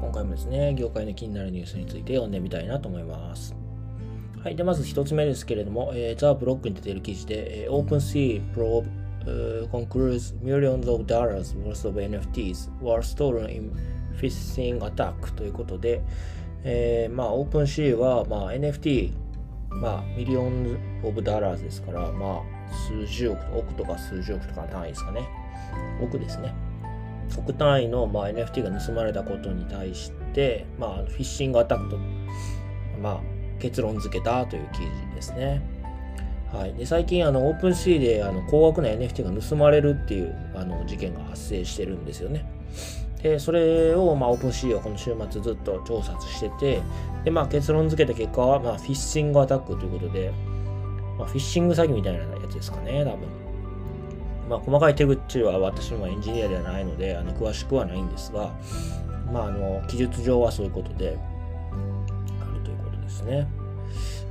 今回もですね、業界の気になるニュースについて読んでみたいなと思います。はい。で、まず一つ目ですけれども、えー、ザ・ブロックに出ている記事で、えー、OpenSea Probe、uh, concludes millions of dollars worth of NFTs were stolen in phishing attack ということで、えー、まあ、OpenSea は、まあ、NFT、まあ、 million of dollars ですから、まあ、数十億、億とか数十億とか単位ですかね。億ですね。億単位の、まあ、NFT が盗まれたことに対して、まあ、 phishing attack と、まあ、結論付けたという記事ですね。はい、で最近あの OpenSea であの高額な NFT が盗まれるっていうあの事件が発生してるんですよね。でそれを、まあ、 OpenSea はこの週末ずっと調査しててで、まあ、結論付けた結果は、まあ、 phishing attack ということで、まあ、フィッシング詐欺みたいなやつですかね多分。まあ、細かい手口は私もエンジニアではないのであの詳しくはないんですが、まあ、あの記述上はそういうことであるということ、ですね。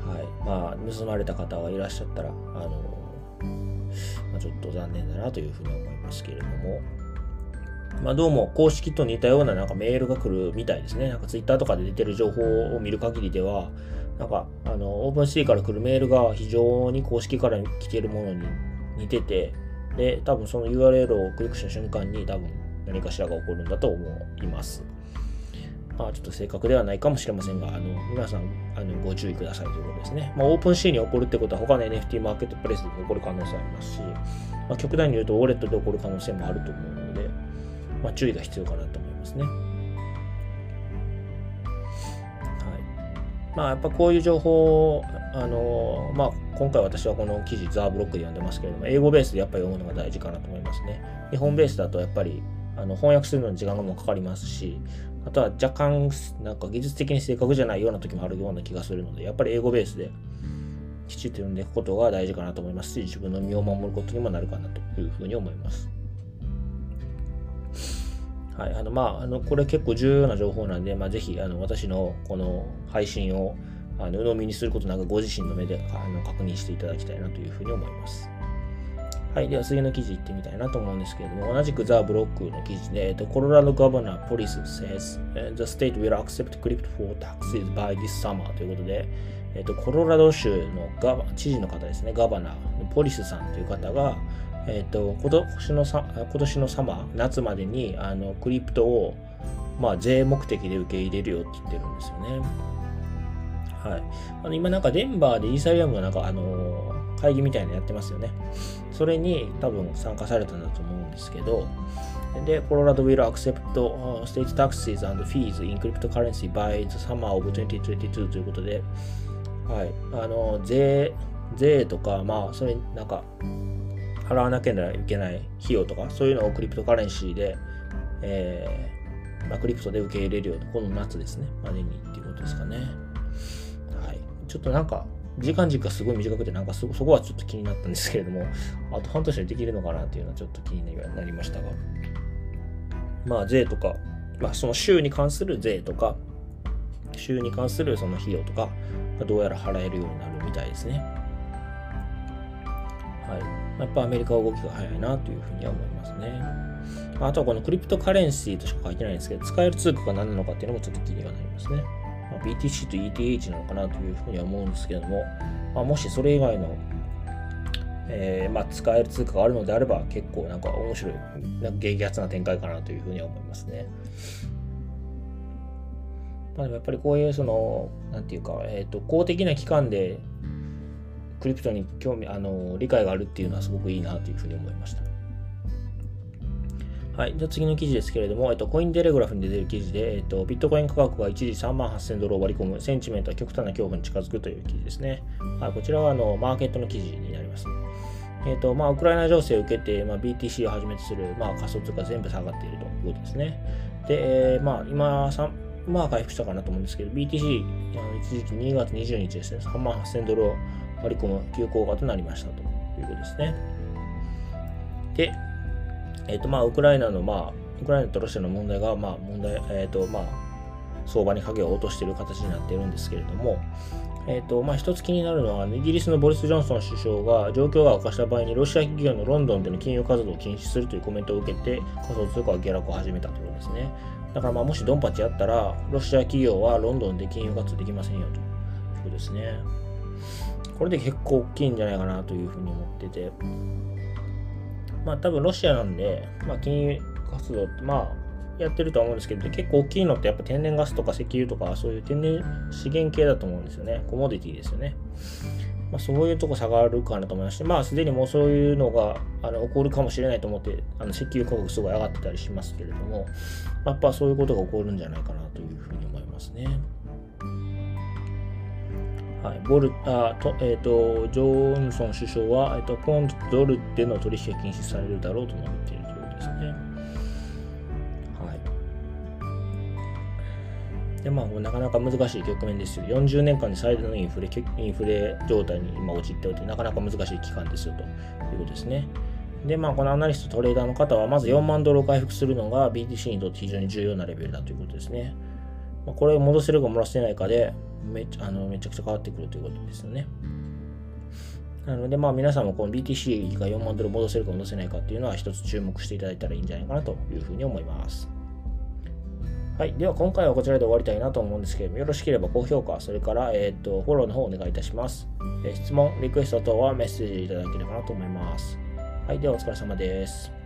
はい。まあ、盗まれた方がいらっしゃったら、あの、まあ、ちょっと残念だなというふうに思いますけれども、まあ、どうも公式と似たようななんかメールが来るみたいですね。なんかツイッターとかで出てる情報を見る限りでは、なんか、あの、 OpenSea から来るメールが非常に公式から来てるものに似てて、で、多分その URL をクリックした瞬間に多分何かしらが起こるんだと思います。まあ、ちょっと正確ではないかもしれませんが、あの皆さんあのご注意くださいということですね。まあ、 OpenSea に起こるってことは他の NFT マーケットプレイスで起こる可能性ありますし、まあ、極端に言うとウォレットで起こる可能性もあると思うので、まあ、注意が必要かなと思いますね。はい。まあ、やっぱこういう情報、あのまあ、今回私はこの記事、ザーブロックで読んでますけれども、英語ベースでやっぱり読むのが大事かなと思いますね。日本ベースだとやっぱりあの翻訳するのに時間がもかかりますし、あとは若干、なんか技術的に正確じゃないような時もあるような気がするので、やっぱり英語ベースできちっと読んでいくことが大事かなと思いますし、自分の身を守ることにもなるかなというふうに思います。はい、あのまあ、あのこれ結構重要な情報なんで、まあ、ぜひあの私のこの配信をあの鵜呑みにすることなくご自身の目であの確認していただきたいなというふうに思います。はい。では次の記事行ってみたいなと思うんですけれども、同じくザ・ブロックの記事で、えっと、コロラド・ガバナー・ポリス says the state will accept crypto for taxes by this summer ということで、えっと、コロラド州のガバ知事の方ですね、ガバナーポリスさんという方が、えっと、今年のさ今年のサマー、夏までにあのクリプトを、まあ、税目的で受け入れるよって言ってるんですよね。はい。あの今なんかデンバーでイーサリアムがなんかあの会議みたいなのやってますよね。それに多分参加されたんだと思うんですけど、で、コロラド will accept state taxes and fees in cryptocurrency by the summer of 2022ということで、はい、あの、税、税とか、まあ、それ、なんか、払わなければいけない費用とか、そういうのをクリプトカレンシーで、えー、まあ、クリプトで受け入れるような、この夏ですね、までにっていうことですかね。はい。ちょっとなんか、時間軸がすごい短くて、なんかそこはちょっと気になったんですけれども、あと半年でできるのかなっていうのはちょっと気になりましたが、まあ税とか、まあその州に関する税とか、州に関するその費用とか、どうやら払えるようになるみたいですね。はい。やっぱアメリカは動きが早いなというふうには思いますね。あとはこのクリプトカレンシーとしか書いてないんですけど、使える通貨が何なのかっていうのもちょっと気にはなりますね。BTC と ETH なのかなというふうには思うんですけれども、まあ、もしそれ以外の、えー、まあ、使える通貨があるのであれば結構なんか面白い、なんか激アツな展開かなというふうには思いますね。まあ、でもやっぱりこういうその、なんていうか、えっ、ー、と、公的な機関でクリプトに興味、あの、理解があるっていうのはすごくいいなというふうに思いました。はい。じゃあ次の記事ですけれども、えっと、コインテレグラフに出ている記事で、えっと、ビットコイン価格が一時3万8000ドルを割り込む、センチメントは極端な恐怖に近づくという記事ですね。はい。こちらは、あの、マーケットの記事になります。えっと、まあ、ウクライナ情勢を受けて、まあ、BTC をはじめとする、まあ、仮想通貨全部下がっているということですね。で、えー、まあ、今、まあ、回復したかなと思うんですけど、BTC、一時期2月20日ですね、3万8000ドルを割り込む急降下となりましたということですね。で、えっ、ー、と、まあ、ウクライナの、まあ、ウクライナとロシアの問題が、まあ、問題、えっ、ー、と、まあ、相場に影を落としている形になっているんですけれども、えーとまあ、一つ気になるのは、イギリスのボリス・ジョンソン首相が状況が悪化した場合にロシア企業のロンドンでの金融活動を禁止するというコメントを受けて仮想通貨は下落を始めたということですね。だからまあもしドンパチやったら、ロシア企業はロンドンで金融活動できませんよということですね。これで結構大きいんじゃないかなというふうに思ってて、まあ多分ロシアなんで、まあ、金融活動ってまあやってるとは思うんですけど、結構大きいのってやっぱ天然ガスとか石油とかそういう天然資源系だと思うんですよね。コモディティですよね。まあ、そういうとこ下がるかなと思いまして、まあすでにもうそういうのがあの起こるかもしれないと思って、あの石油価格すごい上がってたりしますけれども、やっぱそういうことが起こるんじゃないかなというふうに思いますね。はい、ボルあと,、えーと、ジョンソン首相は、えーと、ポンドとドルでの取引が禁止されるだろうと述べているということですね。はいでまあ、なかなか難しい局面ですよ。40年間で最大のインフレインフレ状態に今陥っておいて、なかなか難しい期間ですよということですね。で、まあ、このアナリスト、トレーダーの方は、まず4万ドルを回復するのが BTC にとって非常に重要なレベルだということですね。まあ、これを戻せるか戻せないかでめあのめちゃくちゃ変わってくるということですよね。なので、まあ、皆さんもこの BTC が4万ドル戻せるか戻せないかっていうのは一つ注目していただいたらいいんじゃないかなというふうに思います。はい。では、今回はこちらで終わりたいなと思うんですけれども、よろしければ高評価、それから、えっ、ー、と、フォローの方お願いいたします。え、質問、リクエスト等はメッセージいただければなと思います。はい。では、お疲れ様です。